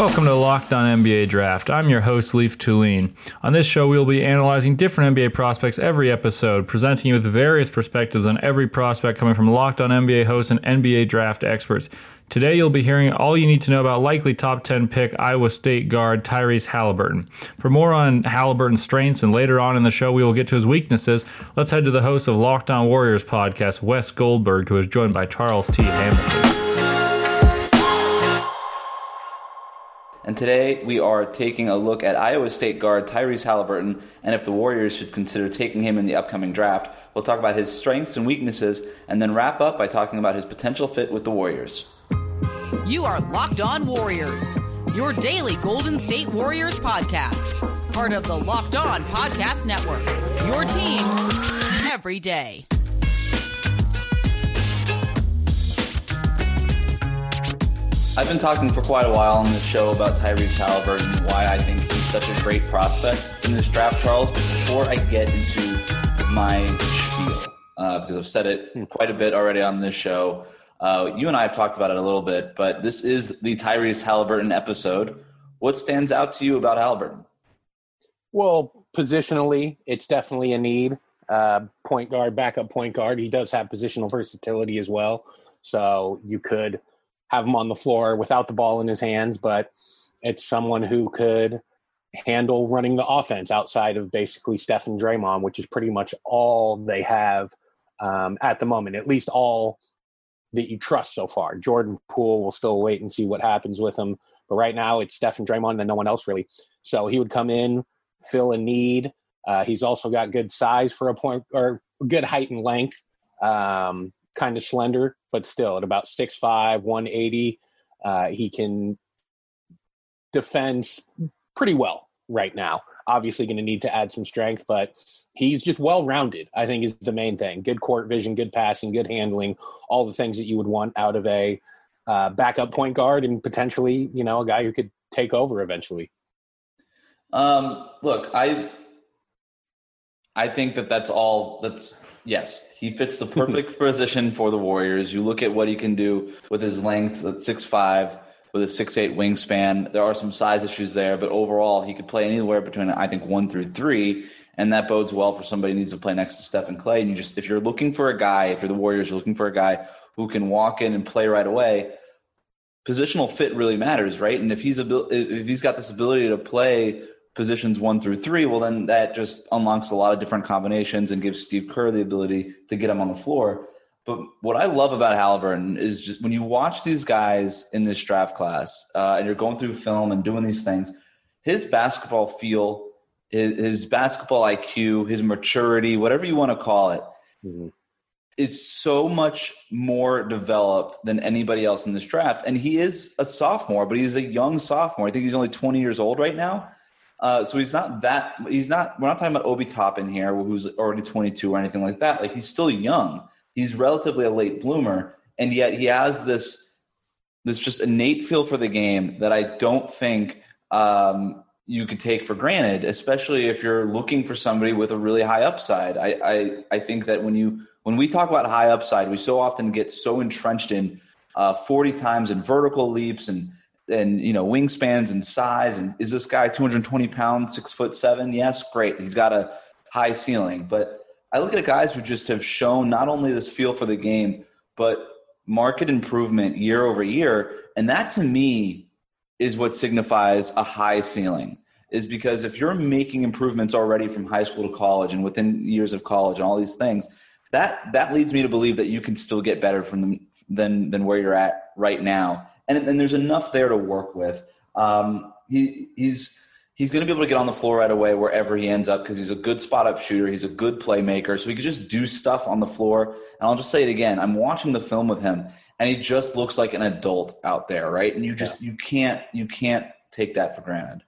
Welcome to Locked On NBA Draft. I'm your host, Leif Thulin. On this show, we will be analyzing different NBA prospects every episode, presenting you with various perspectives on every prospect coming from Locked On NBA hosts and NBA draft experts. Today, you'll be hearing all you need to know about likely top 10 pick Iowa State guard Tyrese Halliburton. For more on Halliburton's strengths and later on in the show, we will get to his weaknesses, let's head to the host of Locked On Warriors podcast, Wes Goldberg, who is joined by Charles T. Hamilton. And today we are taking a look at Iowa State guard Tyrese Halliburton and if the Warriors should consider taking him in the upcoming draft. We'll talk about his strengths and weaknesses and then wrap up by talking about his potential fit with the Warriors. You are Locked On Warriors, your daily Golden State Warriors podcast. Part of the Locked On Podcast Network. Your team every day. I've been talking for quite a while on this show about Tyrese Halliburton, why I think he's such a great prospect in this draft, Charles. But before I get into my spiel, uh, because I've said it quite a bit already on this show, uh, you and I have talked about it a little bit, but this is the Tyrese Halliburton episode. What stands out to you about Halliburton? Well, positionally, it's definitely a need. Uh, point guard, backup point guard. He does have positional versatility as well. So you could have him on the floor without the ball in his hands, but it's someone who could handle running the offense outside of basically Steph and Draymond, which is pretty much all they have um, at the moment, at least all that you trust so far. Jordan Poole will still wait and see what happens with him. But right now it's Steph and Draymond and no one else really. So he would come in, fill a need. Uh, he's also got good size for a point or good height and length. Um, kind of slender, but still at about 6'5, 180. Uh, he can defend pretty well right now. Obviously, going to need to add some strength, but he's just well rounded, I think, is the main thing. Good court vision, good passing, good handling, all the things that you would want out of a uh, backup point guard and potentially, you know, a guy who could take over eventually. Um, look, I I think that that's all. That's yes, he fits the perfect position for the Warriors. You look at what he can do with his length at six five, with a six eight wingspan. There are some size issues there, but overall, he could play anywhere between I think one through three, and that bodes well for somebody who needs to play next to Steph and Klay. And you just if you're looking for a guy, if you're the Warriors, you're looking for a guy who can walk in and play right away. Positional fit really matters, right? And if he's if he's got this ability to play positions one through three, well, then that just unlocks a lot of different combinations and gives Steve Kerr the ability to get him on the floor. But what I love about Halliburton is just when you watch these guys in this draft class uh, and you're going through film and doing these things, his basketball feel, his, his basketball IQ, his maturity, whatever you want to call it, mm-hmm. is so much more developed than anybody else in this draft. And he is a sophomore, but he's a young sophomore. I think he's only 20 years old right now. Uh, so he's not that. He's not. We're not talking about Obi Toppin here, who's already 22 or anything like that. Like he's still young. He's relatively a late bloomer, and yet he has this this just innate feel for the game that I don't think um, you could take for granted, especially if you're looking for somebody with a really high upside. I, I I think that when you when we talk about high upside, we so often get so entrenched in uh, 40 times in vertical leaps and and you know wingspans and size and is this guy 220 pounds six foot seven? Yes great. He's got a high ceiling. But i look at guys who just have shown not only this feel for the game but market improvement year over year. And that to me is what signifies a high ceiling is because if you're making improvements already from high school to college and within years of college and all these things that that leads me to believe that you can still get better from them than than where you're at right now and, and there's enough there to work with. Um, he, he's he's going to be able to get on the floor right away wherever he ends up because he's a good spot up shooter. He's a good playmaker, so he could just do stuff on the floor. And I'll just say it again: I'm watching the film with him, and he just looks like an adult out there, right? And you just yeah. you can't you can't take that for granted.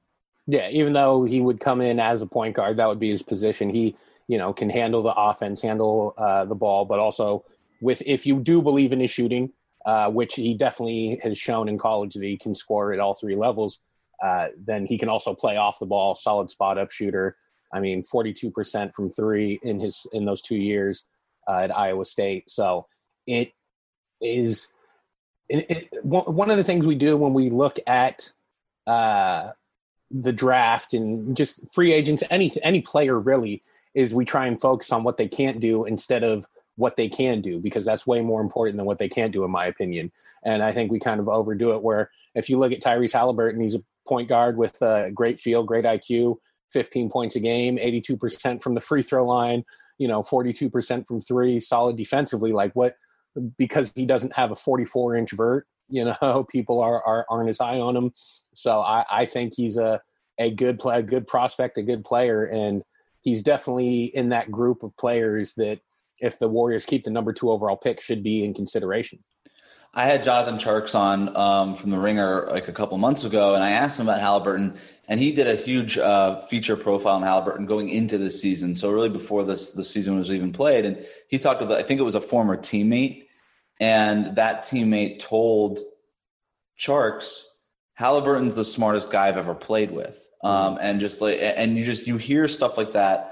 Yeah, even though he would come in as a point guard, that would be his position. He you know can handle the offense, handle uh, the ball, but also with if you do believe in his shooting, uh, which he definitely has shown in college that he can score at all three levels. Uh, then he can also play off the ball, solid spot up shooter. I mean, 42% from three in his in those two years uh, at Iowa State. So it is it, it, one of the things we do when we look at uh, the draft and just free agents, any any player really, is we try and focus on what they can't do instead of what they can do because that's way more important than what they can't do in my opinion. And I think we kind of overdo it. Where if you look at Tyrese Halliburton, he's a point guard with a great feel, great IQ, 15 points a game, 82% from the free throw line, you know, 42% from three, solid defensively. Like what? Because he doesn't have a 44 inch vert, you know, people are, are aren't as high on him. So I, I think he's a a good play, a good prospect, a good player, and he's definitely in that group of players that if the Warriors keep the number two overall pick should be in consideration. I had Jonathan Tjarks on um, from the Ringer like a couple months ago, and I asked him about Halliburton, and he did a huge uh, feature profile on Halliburton going into this season. So really before this the season was even played, and he talked with I think it was a former teammate, and that teammate told Tjarks Halliburton's the smartest guy I've ever played with, um, and just like and you just you hear stuff like that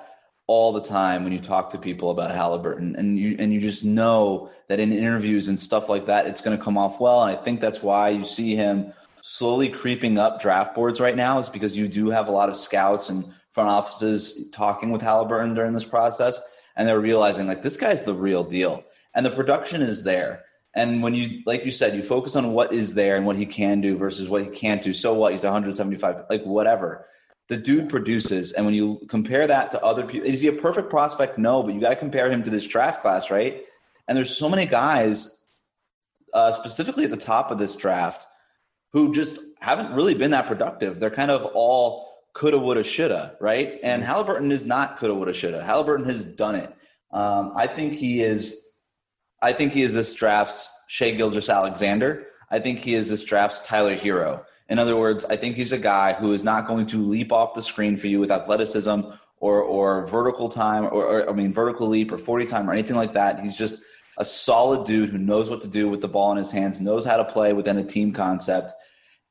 all the time when you talk to people about Halliburton, and you and you just know that in interviews and stuff like that, it's going to come off well. And I think that's why you see him slowly creeping up draft boards right now, is because you do have a lot of scouts and front offices talking with Halliburton during this process, and they're realizing like this guy's the real deal, and the production is there. And when you, like you said, you focus on what is there and what he can do versus what he can't do. So what? He's 175, like whatever the dude produces. And when you compare that to other people, is he a perfect prospect? No, but you got to compare him to this draft class, right? And there's so many guys, uh, specifically at the top of this draft, who just haven't really been that productive. They're kind of all coulda, woulda, shoulda, right? And Halliburton is not coulda, woulda, shoulda. Halliburton has done it. Um, I think he is. I think he is this draft's Shai Gilgeous-Alexander. I think he is this draft's Tyler Herro. In other words, I think he's a guy who is not going to leap off the screen for you with athleticism or or vertical time or, or I mean vertical leap or 40 time or anything like that. He's just a solid dude who knows what to do with the ball in his hands, knows how to play within a team concept.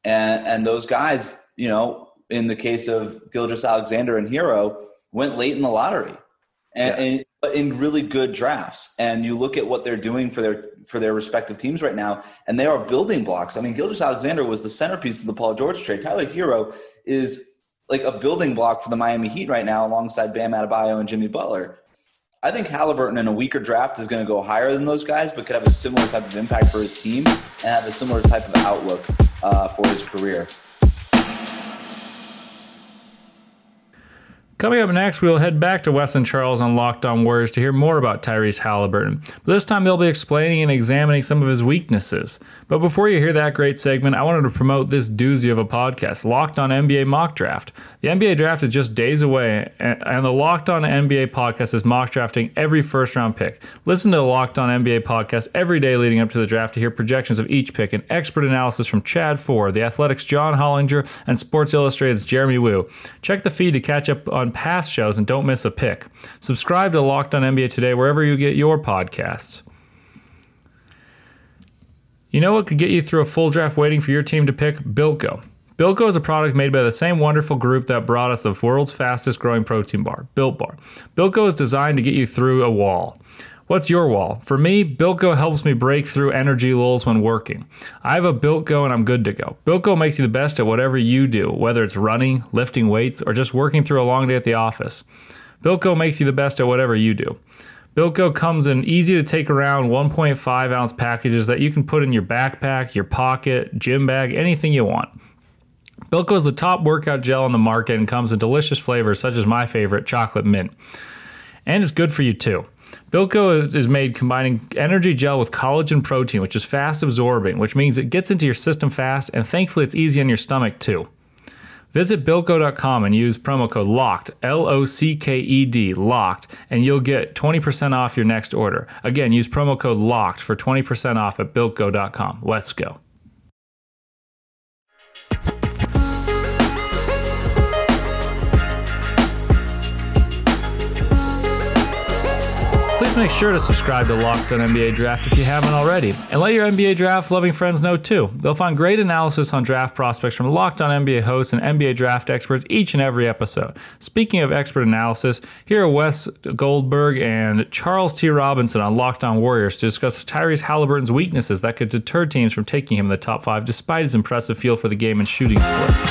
And and those guys, you know, in the case of Gilgeous-Alexander and Herro, went late in the lottery. And, yes. and in really good drafts. And you look at what they're doing for their for their respective teams right now, and they are building blocks. I mean, Gilgeous-Alexander was the centerpiece of the Paul George trade. Tyler Herro is like a building block for the Miami Heat right now, alongside Bam Adebayo and Jimmy Butler. I think Halliburton in a weaker draft is going to go higher than those guys, but could have a similar type of impact for his team and have a similar type of outlook uh, for his career. Coming up next, we'll head back to Wes and Charles on Locked On Warriors to hear more about Tyrese Halliburton. But this time, they'll be explaining and examining some of his weaknesses. But before you hear that great segment, I wanted to promote this doozy of a podcast, Locked On NBA Mock Draft. The NBA draft is just days away, and the Locked On NBA podcast is mock drafting every first round pick. Listen to the Locked On NBA podcast every day leading up to the draft to hear projections of each pick and expert analysis from Chad Ford, The Athletic's John Hollinger, and Sports Illustrated's Jeremy Woo. Check the feed to catch up on past shows and don't miss a pick. Subscribe to Locked On NBA today wherever you get your podcasts. You know what could get you through a full draft waiting for your team to pick? BuiltGo. BuiltGo is a product made by the same wonderful group that brought us the world's fastest growing protein bar, Built Bar. BuiltGo is designed to get you through a wall. What's your wall? For me, BuiltGo helps me break through energy lulls when working. I have a BuiltGo and I'm good to go. BuiltGo makes you the best at whatever you do, whether it's running, lifting weights, or just working through a long day at the office. BuiltGo makes you the best at whatever you do. BuiltGo comes in easy to take around 1.5 ounce packages that you can put in your backpack, your pocket, gym bag, anything you want. BuiltGo is the top workout gel on the market and comes in delicious flavors such as my favorite, chocolate mint. And it's good for you too. BuiltGo is, made combining energy gel with collagen protein, which is fast absorbing, which means it gets into your system fast, and thankfully it's easy on your stomach too. Visit BuiltGo.com and use promo code LOCKED, L O C K E D, LOCKED, and you'll get 20% off your next order. Again, use promo code LOCKED for 20% off at BuiltGo.com. Let's go. Make sure to subscribe to Locked On NBA Draft if you haven't already, and let your NBA Draft loving friends know too. They'll find great analysis on draft prospects from Locked On NBA hosts and NBA draft experts each and every episode. Speaking of expert analysis, here are Wes Goldberg and Charles T. Robinson on Locked On Warriors to discuss Tyrese Halliburton's weaknesses that could deter teams from taking him in the top five despite his impressive feel for the game and shooting splits.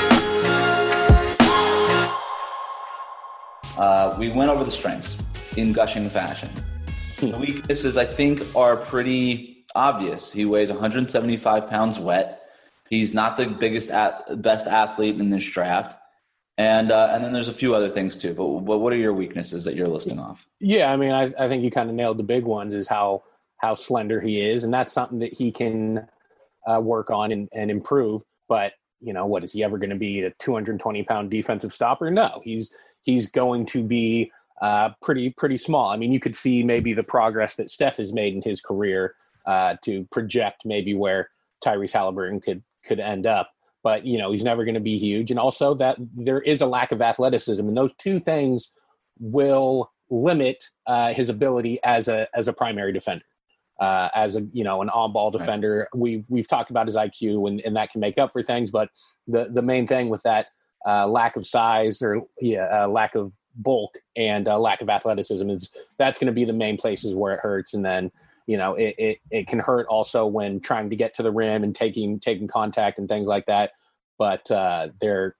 Uh, we went over the strengths in gushing fashion. The weaknesses, I think, are pretty obvious. He weighs 175 pounds wet. He's not the biggest, at, best athlete in this draft, and uh, and then there's a few other things too. But, but what are your weaknesses that you're listing off? Yeah, I mean, I, I think you kind of nailed the big ones. Is how how slender he is, and that's something that he can uh, work on and, and improve. But you know, what is he ever going to be a 220 pound defensive stopper? No, he's he's going to be uh, pretty pretty small. I mean, you could see maybe the progress that Steph has made in his career uh, to project maybe where Tyrese Halliburton could could end up. But you know, he's never going to be huge, and also that there is a lack of athleticism, and those two things will limit uh, his ability as a as a primary defender. Uh, as a you know an on-ball defender, right. we've we've talked about his IQ and, and that can make up for things, but the the main thing with that uh, lack of size or yeah, uh, lack of bulk and uh, lack of athleticism is that's going to be the main places where it hurts. And then you know it, it, it can hurt also when trying to get to the rim and taking taking contact and things like that. But uh they're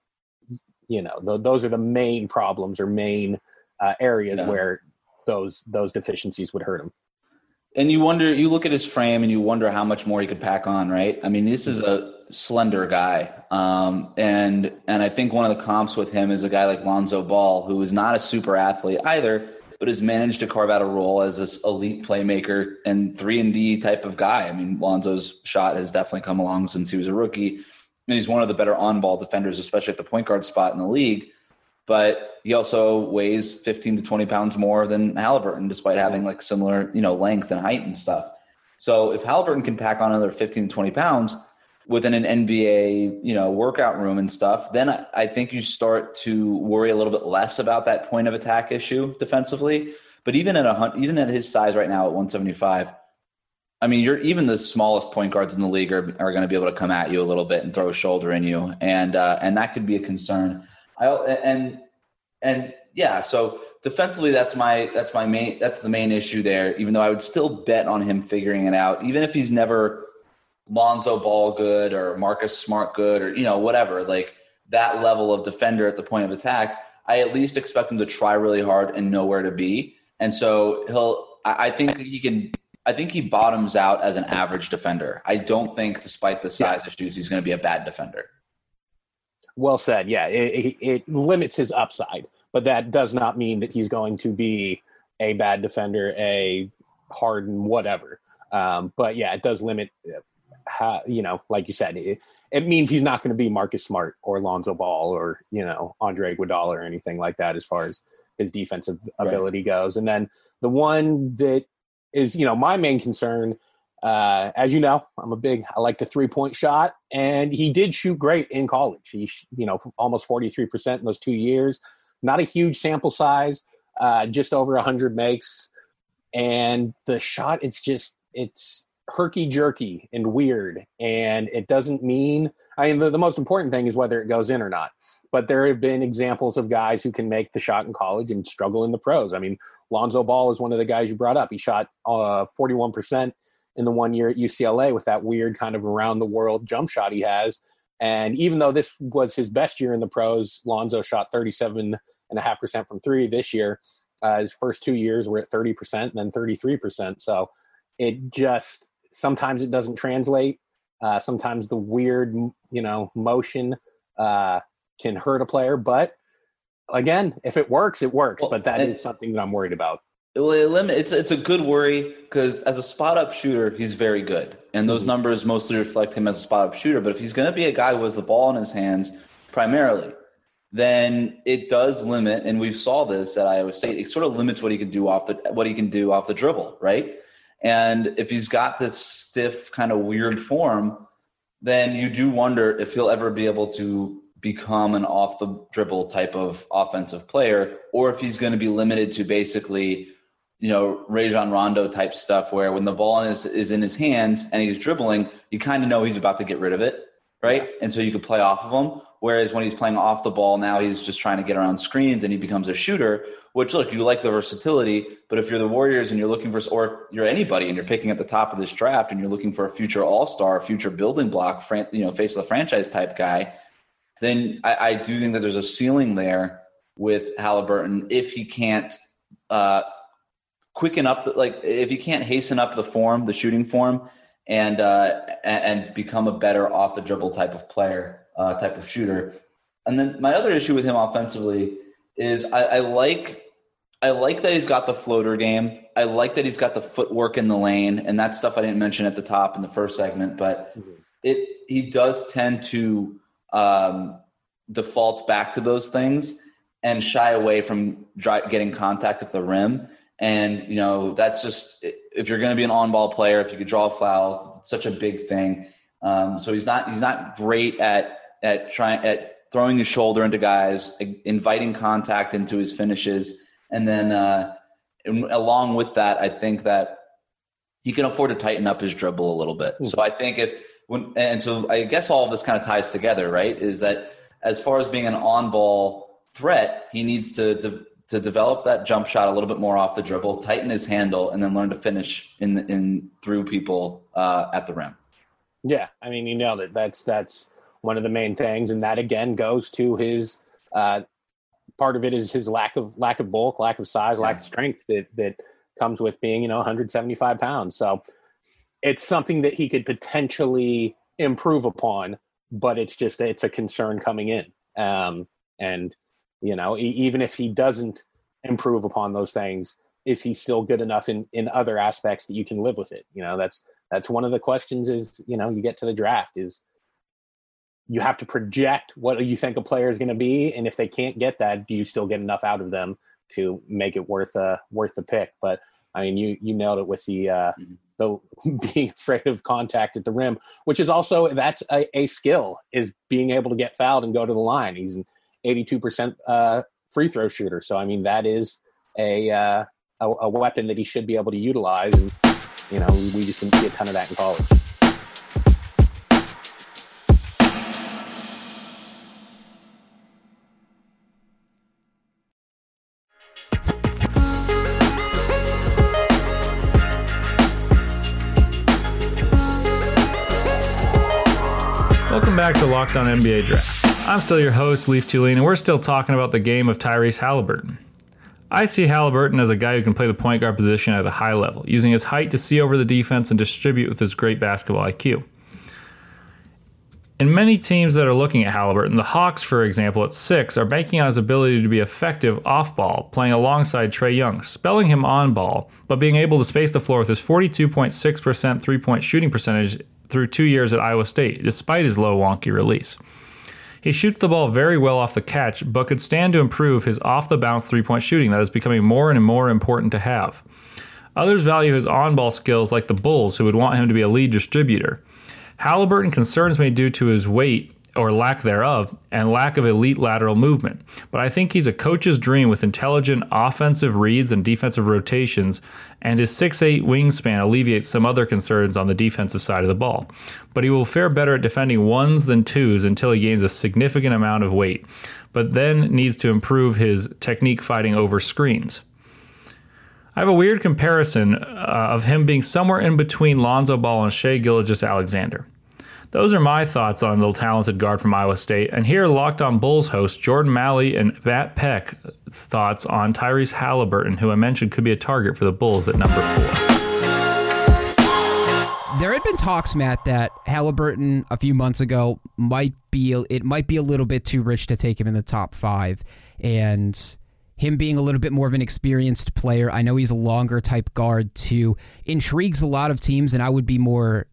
you know th- those are the main problems or main uh, areas yeah. where those those deficiencies would hurt him and you wonder, you look at his frame and you wonder how much more he could pack on, right? I mean, this is a slender guy. Um, and, and I think one of the comps with him is a guy like Lonzo Ball, who is not a super athlete either, but has managed to carve out a role as this elite playmaker and three and D type of guy. I mean, Lonzo's shot has definitely come along since he was a rookie. And he's one of the better on ball defenders, especially at the point guard spot in the league but he also weighs 15 to 20 pounds more than Halliburton, despite having like similar, you know, length and height and stuff. So if Halliburton can pack on another 15 to 20 pounds within an NBA, you know, workout room and stuff, then I think you start to worry a little bit less about that point of attack issue defensively. But even at a even at his size right now at 175, I mean, you're even the smallest point guards in the league are, are going to be able to come at you a little bit and throw a shoulder in you, and uh, and that could be a concern. I and and yeah, so defensively, that's my that's my main that's the main issue there. Even though I would still bet on him figuring it out, even if he's never Lonzo Ball good or Marcus Smart good or you know whatever like that level of defender at the point of attack. I at least expect him to try really hard and know where to be. And so he'll. I think he can. I think he bottoms out as an average defender. I don't think, despite the size yeah. issues, he's going to be a bad defender. Well said. Yeah, it, it, limits his upside, but that does not mean that he's going to be a bad defender, a hardened whatever. Um, but yeah, it does limit. How, you know, like you said, it, it means he's not going to be Marcus Smart or Lonzo Ball or you know Andre Iguodala or anything like that as far as his defensive ability right. goes. And then the one that is you know my main concern uh, as you know, I'm a big, I like the three point shot, and he did shoot great in college. He, you know, almost 43% in those two years. Not a huge sample size, uh, just over 100 makes. And the shot, it's just, it's herky jerky and weird. And it doesn't mean, I mean, the, the most important thing is whether it goes in or not. But there have been examples of guys who can make the shot in college and struggle in the pros. I mean, Lonzo Ball is one of the guys you brought up. He shot uh, 41% in the one year at UCLA with that weird kind of around the world jump shot he has. And even though this was his best year in the pros, Lonzo shot 37.5% from three this year. Uh, his first two years were at 30% and then 33%. So it just sometimes it doesn't translate. Uh, sometimes the weird, you know, motion uh, can hurt a player. But again, if it works, it works. Well, but that is something that I'm worried about. It's it's a good worry because as a spot up shooter, he's very good, and those mm-hmm. numbers mostly reflect him as a spot up shooter. But if he's going to be a guy who has the ball in his hands primarily, then it does limit. And we saw this at Iowa State. It sort of limits what he can do off the what he can do off the dribble, right? And if he's got this stiff kind of weird form, then you do wonder if he'll ever be able to become an off the dribble type of offensive player, or if he's going to be limited to basically you know, Rajon Rondo type stuff where when the ball is, is in his hands and he's dribbling, you kind of know he's about to get rid of it, right? And so you could play off of him. Whereas when he's playing off the ball, now he's just trying to get around screens and he becomes a shooter, which look, you like the versatility, but if you're the Warriors and you're looking for, or you're anybody and you're picking at the top of this draft and you're looking for a future all star, future building block, you know, face of the franchise type guy, then I, I do think that there's a ceiling there with Halliburton if he can't, uh, quicken up like if you can't hasten up the form the shooting form and uh and become a better off the dribble type of player uh type of shooter and then my other issue with him offensively is I, I like I like that he's got the floater game. I like that he's got the footwork in the lane, and that stuff I didn't mention at the top in the first segment. But mm-hmm. it he does tend to um, default back to those things and shy away from dry, getting contact at the rim. And you know that's just if you're going to be an on-ball player, if you could draw fouls, it's such a big thing. Um, so he's not he's not great at at trying at throwing his shoulder into guys, inviting contact into his finishes, and then uh, along with that, I think that he can afford to tighten up his dribble a little bit. Mm-hmm. So I think if when and so I guess all of this kind of ties together, right? Is that as far as being an on-ball threat, he needs to, to to develop that jump shot a little bit more off the dribble, tighten his handle, and then learn to finish in in through people uh, at the rim. Yeah, I mean, you nailed it. That's that's one of the main things, and that again goes to his. Uh, part of it is his lack of lack of bulk, lack of size, yeah. lack of strength that that comes with being you know 175 pounds. So it's something that he could potentially improve upon, but it's just it's a concern coming in. Um, and you know, even if he doesn't improve upon those things, is he still good enough in in other aspects that you can live with it? You know, that's that's one of the questions. Is you know, you get to the draft is you have to project what you think a player is going to be, and if they can't get that, do you still get enough out of them to make it worth a uh, worth the pick? But I mean, you you nailed it with the uh, mm-hmm. the being afraid of contact at the rim, which is also that's a, a, skill is being able to get fouled and go to the line. He's 82% uh, free throw shooter. So, I mean, that is a, uh, a, a, weapon that he should be able to utilize. And, you know, we just didn't see a ton of that in college. Welcome back to Locked On NBA Draft. I'm still your host, Leif Thulin, and we're still talking about the game of Tyrese Halliburton. I see Halliburton as a guy who can play the point guard position at a high level, using his height to see over the defense and distribute with his great basketball IQ. In many teams that are looking at Halliburton, the Hawks, for example, at six, are banking on his ability to be effective off ball, playing alongside Trae Young, spelling him on ball, but being able to space the floor with his 42.6% three point shooting percentage through two years at Iowa State, despite his low, wonky release. He shoots the ball very well off the catch, but could stand to improve his off the bounce three point shooting that is becoming more and more important to have. Others value his on ball skills like the Bulls, who would want him to be a lead distributor. Halliburton concerns me due to his weight or lack thereof, and lack of elite lateral movement. But I think he's a coach's dream with intelligent offensive reads and defensive rotations, and his 6'8 wingspan alleviates some other concerns on the defensive side of the ball. But he will fare better at defending ones than twos until he gains a significant amount of weight, but then needs to improve his technique fighting over screens. I have a weird comparison uh, of him being somewhere in between Lonzo Ball and Shai Gilgeous-Alexander. Those are my thoughts on the talented guard from Iowa State. And here, Locked on Bulls host Jordan Malley and Matt Peck's thoughts on Tyrese Halliburton, who I mentioned could be a target for the Bulls at number four. There had been talks, Matt, that Halliburton a few months ago might be it might be a little bit too rich to take him in the top five, and him being a little bit more of an experienced player. I know he's a longer type guard too. Intrigues a lot of teams, and I would be more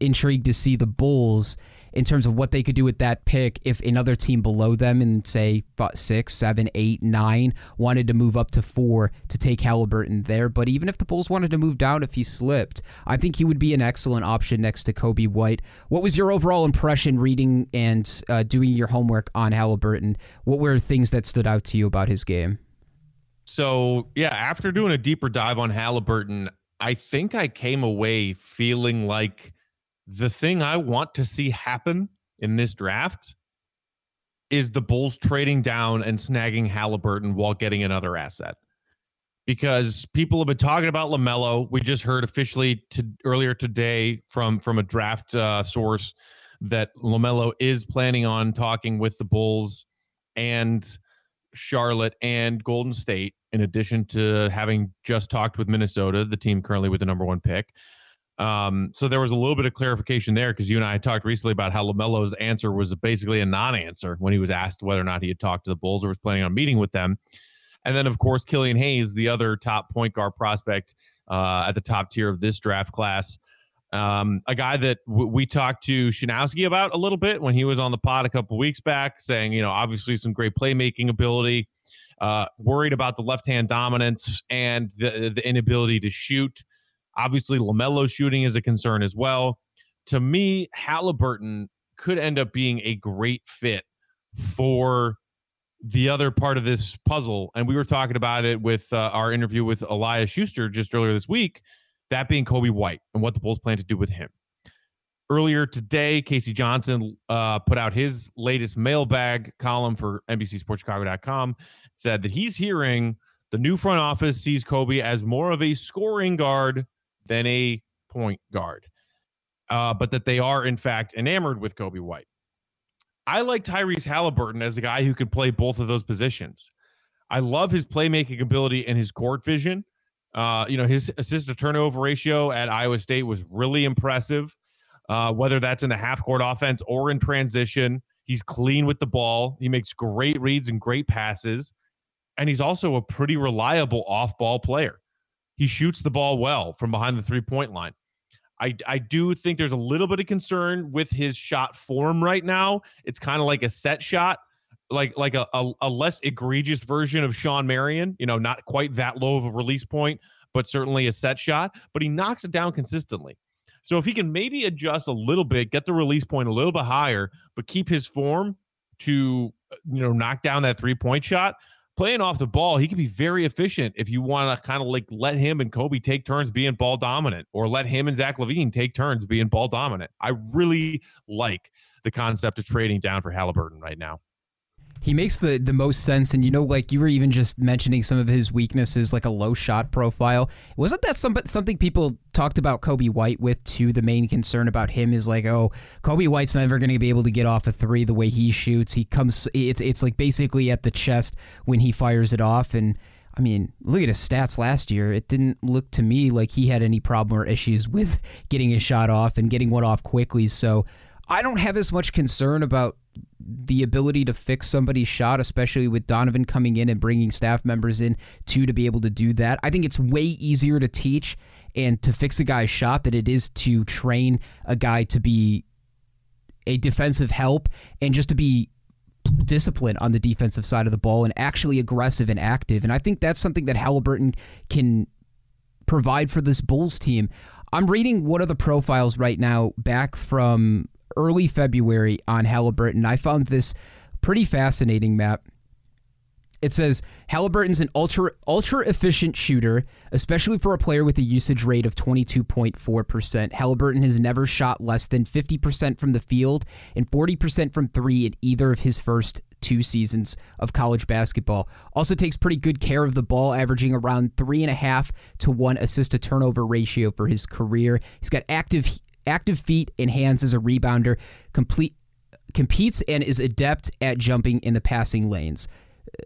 intrigued to see the Bulls in terms of what they could do with that pick if another team below them in say six, seven, eight, nine wanted to move up to four to take Halliburton there. But even if the Bulls wanted to move down if he slipped, I think he would be an excellent option next to Coby White. What was your overall impression reading and uh, doing your homework on Halliburton? What were things that stood out to you about his game? So yeah, after doing a deeper dive on Halliburton, I think I came away feeling like the thing I want to see happen in this draft is the Bulls trading down and snagging Halliburton while getting another asset. Because people have been talking about LaMelo. We just heard officially to, earlier today from from a draft uh, source that LaMelo is planning on talking with the Bulls and Charlotte and Golden State, in addition to having just talked with Minnesota, the team currently with the number one pick. Um, so there was a little bit of clarification there because you and I talked recently about how LaMelo's answer was basically a non-answer when he was asked whether or not he had talked to the Bulls or was planning on meeting with them. And then, of course, Killian Hayes, the other top point guard prospect uh, at the top tier of this draft class, um, a guy that w- we talked to Shanowski about a little bit when he was on the pod a couple weeks back, saying, you know, obviously some great playmaking ability, uh, worried about the left hand dominance and the, the inability to shoot. Obviously, LaMelo shooting is a concern as well. To me, Halliburton could end up being a great fit for the other part of this puzzle. And we were talking about it with uh, our interview with Elias Schuster just earlier this week, that being Coby White and what the Bulls plan to do with him. Earlier today, K.C. Johnson uh, put out his latest mailbag column for NBCSportsChicago.com. Said that he's hearing the new front office sees Coby as more of a scoring guard than a point guard, uh, but that they are, in fact, enamored with Coby White. I like Tyrese Halliburton as a guy who can play both of those positions. I love his playmaking ability and his court vision. Uh, you know, his assist to turnover ratio at Iowa State was really impressive. Uh, whether that's in the half court offense or in transition, he's clean with the ball. He makes great reads and great passes. And he's also a pretty reliable off ball player he shoots the ball well from behind the three point line. I, I do think there's a little bit of concern with his shot form right now. It's kind of like a set shot, like like a, a, a, less egregious version of Shawn Marion. You know, not quite that low of a release point, but certainly a set shot. But he knocks it down consistently. So if he can maybe adjust a little bit, get the release point a little bit higher, but keep his form to you know knock down that three point shot, playing off the ball, he can be very efficient if you want to kind of like let him and Coby take turns being ball dominant or let him and Zach LaVine take turns being ball dominant. I really like the concept of trading down for Halliburton right now. He makes the the most sense, and you know, like you were even just mentioning some of his weaknesses, like a low shot profile. Wasn't that some, something people talked about Coby White with too? The main concern about him is like, oh, Coby White's never going to be able to get off a three the way he shoots. He comes, it's it's like basically at the chest when he fires it off, and I mean, look at his stats last year. It didn't look to me like he had any problem or issues with getting his shot off and getting one off quickly. So I don't have as much concern about the ability to fix somebody's shot, especially with Donovan coming in and bringing staff members in too to be able to do that. I think it's way easier to teach and to fix a guy's shot than it is to train a guy to be a defensive help and just to be disciplined on the defensive side of the ball and actually aggressive and active. And I think that's something that Halliburton can provide for this Bulls team. I'm reading one of the profiles right now back from early February on Halliburton. I found this pretty fascinating, Matt. It says Halliburton's an ultra ultra efficient shooter, especially for a player with a usage rate of 22.4%. Halliburton has never shot less than 50% from the field and 40% from 3 in either of his first two seasons of college basketball. Also takes pretty good care of the ball, averaging around three and a half to one assist to turnover ratio for his career. He's got active active feet and hands as a rebounder, complete competes and is adept at jumping in the passing lanes.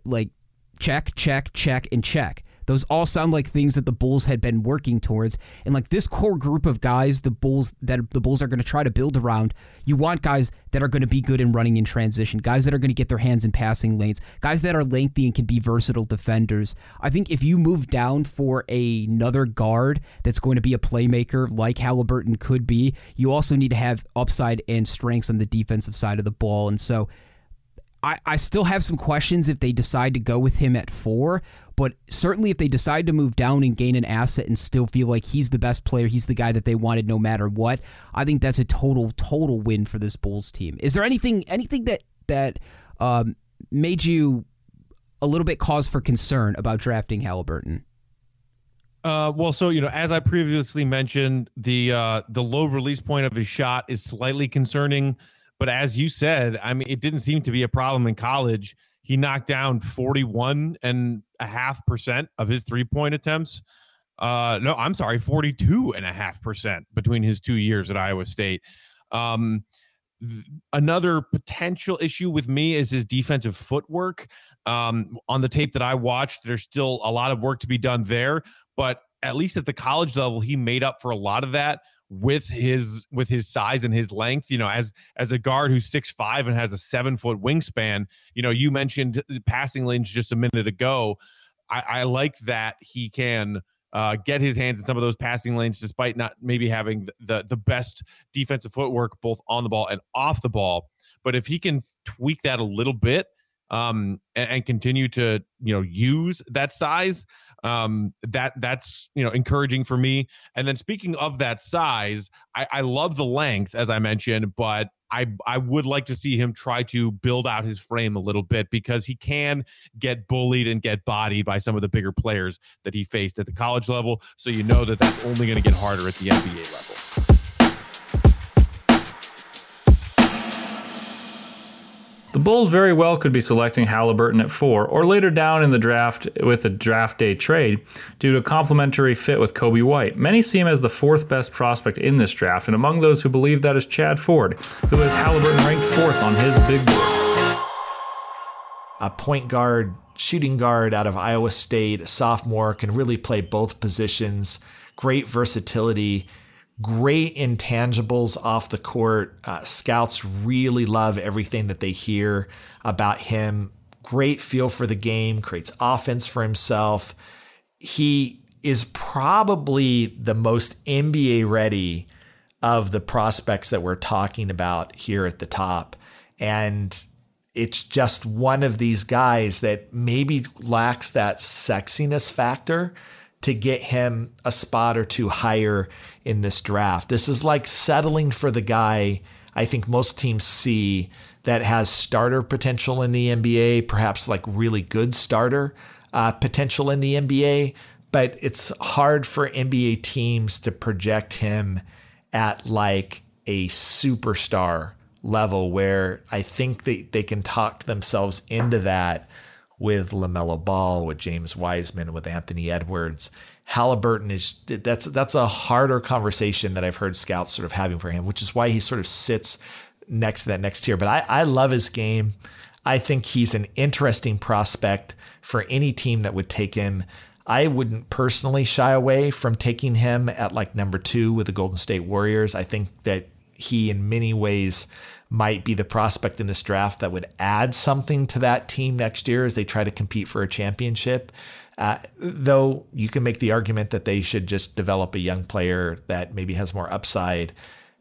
Like check, check, check, and check. Those all sound like things that the Bulls had been working towards. And like this core group of guys, the Bulls that the Bulls are going to try to build around, you want guys that are going to be good in running in transition, guys that are going to get their hands in passing lanes, guys that are lengthy and can be versatile defenders. I think if you move down for another guard that's going to be a playmaker like Halliburton could be, you also need to have upside and strengths on the defensive side of the ball. And so I, I still have some questions if they decide to go with him at four, but certainly if they decide to move down and gain an asset and still feel like he's the best player, he's the guy that they wanted no matter what, I think that's a total, total win for this Bulls team. Is there anything anything that that um, made you a little bit cause for concern about drafting Halliburton? Uh, well, so you know, as I previously mentioned, the uh, the low release point of his shot is slightly concerning. But as you said, I mean, it didn't seem to be a problem in college. He knocked down forty one and a half percent of his three point attempts. Uh, no, I'm sorry, 42 and a half percent between his two years at Iowa State. Um, th- another potential issue with me is his defensive footwork. Um, on the tape that I watched, there's still a lot of work to be done there, but at least at the college level, he made up for a lot of that with his with his size and his length. You know, as as a guard who's six five and has a seven foot wingspan. You know, you mentioned passing lanes just a minute ago. I, I like that he can uh, get his hands in some of those passing lanes, despite not maybe having the, the, best defensive footwork both on the ball and off the ball. But if he can tweak that a little bit um, and, and, continue to you know use that size, um, that that's you know encouraging for me. And then speaking of that size, I, I love the length as I mentioned, but I I would like to see him try to build out his frame a little bit because he can get bullied and get bodied by some of the bigger players that he faced at the college level. So you know that that's only going to get harder at the NBA level. The Bulls very well could be selecting Halliburton at four, or later down in the draft with a draft day trade due to a complementary fit with Coby White. Many see him as the fourth best prospect in this draft, and among those who believe that is Chad Ford, who has Halliburton ranked fourth on his big board. A point guard, shooting guard out of Iowa State, sophomore, can really play both positions, great versatility great intangibles off the court. Uh, scouts really love everything that they hear about him. Great feel for the game, creates offense for himself. He is probably the most NBA ready of the prospects that we're talking about here at the top. And it's just one of these guys that maybe lacks that sexiness factor to get him a spot or two higher in this draft. This is like settling for the guy I think most teams see that has starter potential in the NBA, perhaps like really good starter uh, potential in the NBA, but it's hard for NBA teams to project him at like a superstar level where I think they, they can talk themselves into that with LaMelo Ball, with James Wiseman, with Anthony Edwards. Halliburton is that's that's a harder conversation that I've heard scouts sort of having for him, which is why he sort of sits next to that next tier. But I, I love his game. I think he's an interesting prospect for any team that would take him. I wouldn't personally shy away from taking him at like number two with the Golden State Warriors. I think that he, in many ways, might be the prospect in this draft that would add something to that team next year as they try to compete for a championship. Uh, though you can make the argument that they should just develop a young player that maybe has more upside.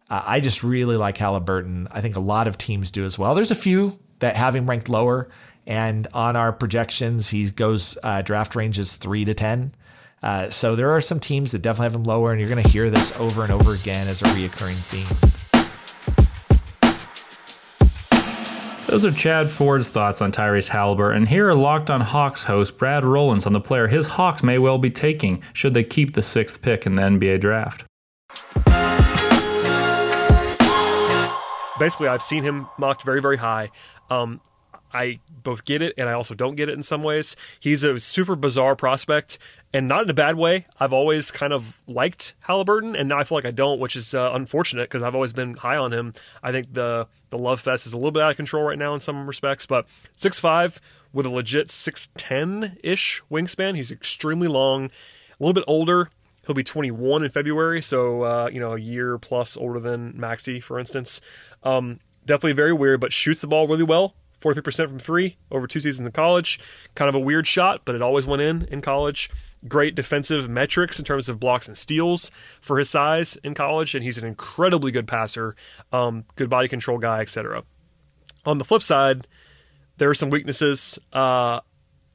Uh, I just really like Halliburton. I think a lot of teams do as well. There's a few that have him ranked lower, and on our projections, he goes uh, draft ranges three to ten. Uh, so there are some teams that definitely have him lower, and you're going to hear this over and over again as a reoccurring theme. Those are Chad Ford's thoughts on Tyrese Halliburton. And here are Locked on Hawks host Brad Rowland on the player his Hawks may well be taking should they keep the sixth pick in the NBA draft. Basically, I've seen him mocked very, very high. Um, I both get it and I also don't get it in some ways. He's a super bizarre prospect and not in a bad way. I've always kind of liked Halliburton, and now I feel like I don't, which is uh, unfortunate because I've always been high on him. I think the the love fest is a little bit out of control right now in some respects, but six five with a legit six ten ish wingspan. He's extremely long, a little bit older. He'll be 21 in February, so uh, you know a year plus older than Maxey, for instance. Um, definitely very weird, but shoots the ball really well. 43% from three over two seasons in college. Kind of a weird shot, but it always went in in college. Great defensive metrics in terms of blocks and steals for his size in college, and he's an incredibly good passer, um, good body control guy, etc. On the flip side, there are some weaknesses. Uh,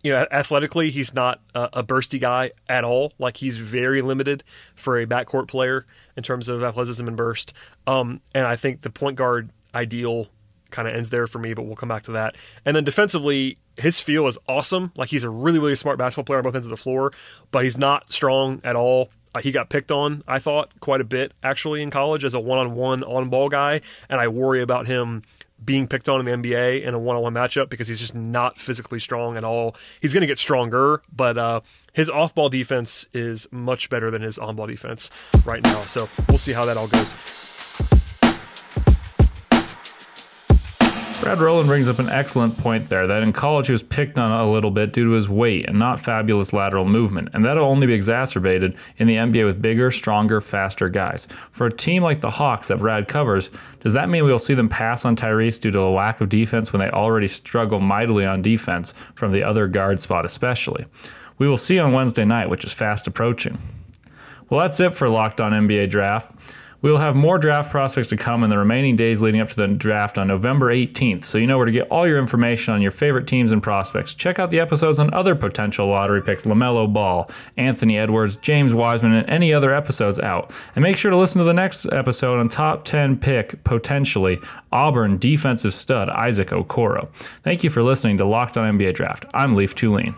you know, athletically, he's not a, a, bursty guy at all. Like he's very limited for a backcourt player in terms of athleticism and burst. Um, and I think the point guard ideal kind of ends there for me, but we'll come back to that. And then defensively, his feel is awesome. Like he's a really, really smart basketball player on both ends of the floor, but he's not strong at all. Uh, he got picked on, I thought, quite a bit actually in college as a one on one on ball guy, and I worry about him being picked on in the NBA in a one on one matchup because he's just not physically strong at all. He's going to get stronger, but uh, his off ball defense is much better than his on ball defense right now. So we'll see how that all goes. Brad Rowland brings up an excellent point there that in college he was picked on a little bit due to his weight and not fabulous lateral movement, and that'll only be exacerbated in the NBA with bigger, stronger, faster guys. For a team like the Hawks that Brad covers, does that mean we'll see them pass on Tyrese due to a lack of defense when they already struggle mightily on defense from the other guard spot, especially? We will see on Wednesday night, which is fast approaching. Well, that's it for Locked On NBA Draft. We will have more draft prospects to come in the remaining days leading up to the draft on November 18th, so you know where to get all your information on your favorite teams and prospects. Check out the episodes on other potential lottery picks LaMelo Ball, Anthony Edwards, James Wiseman, and any other episodes out. And make sure to listen to the next episode on top 10 pick, potentially, Auburn defensive stud Isaac Okoro. Thank you for listening to Locked on NBA Draft. I'm Leif Thulin.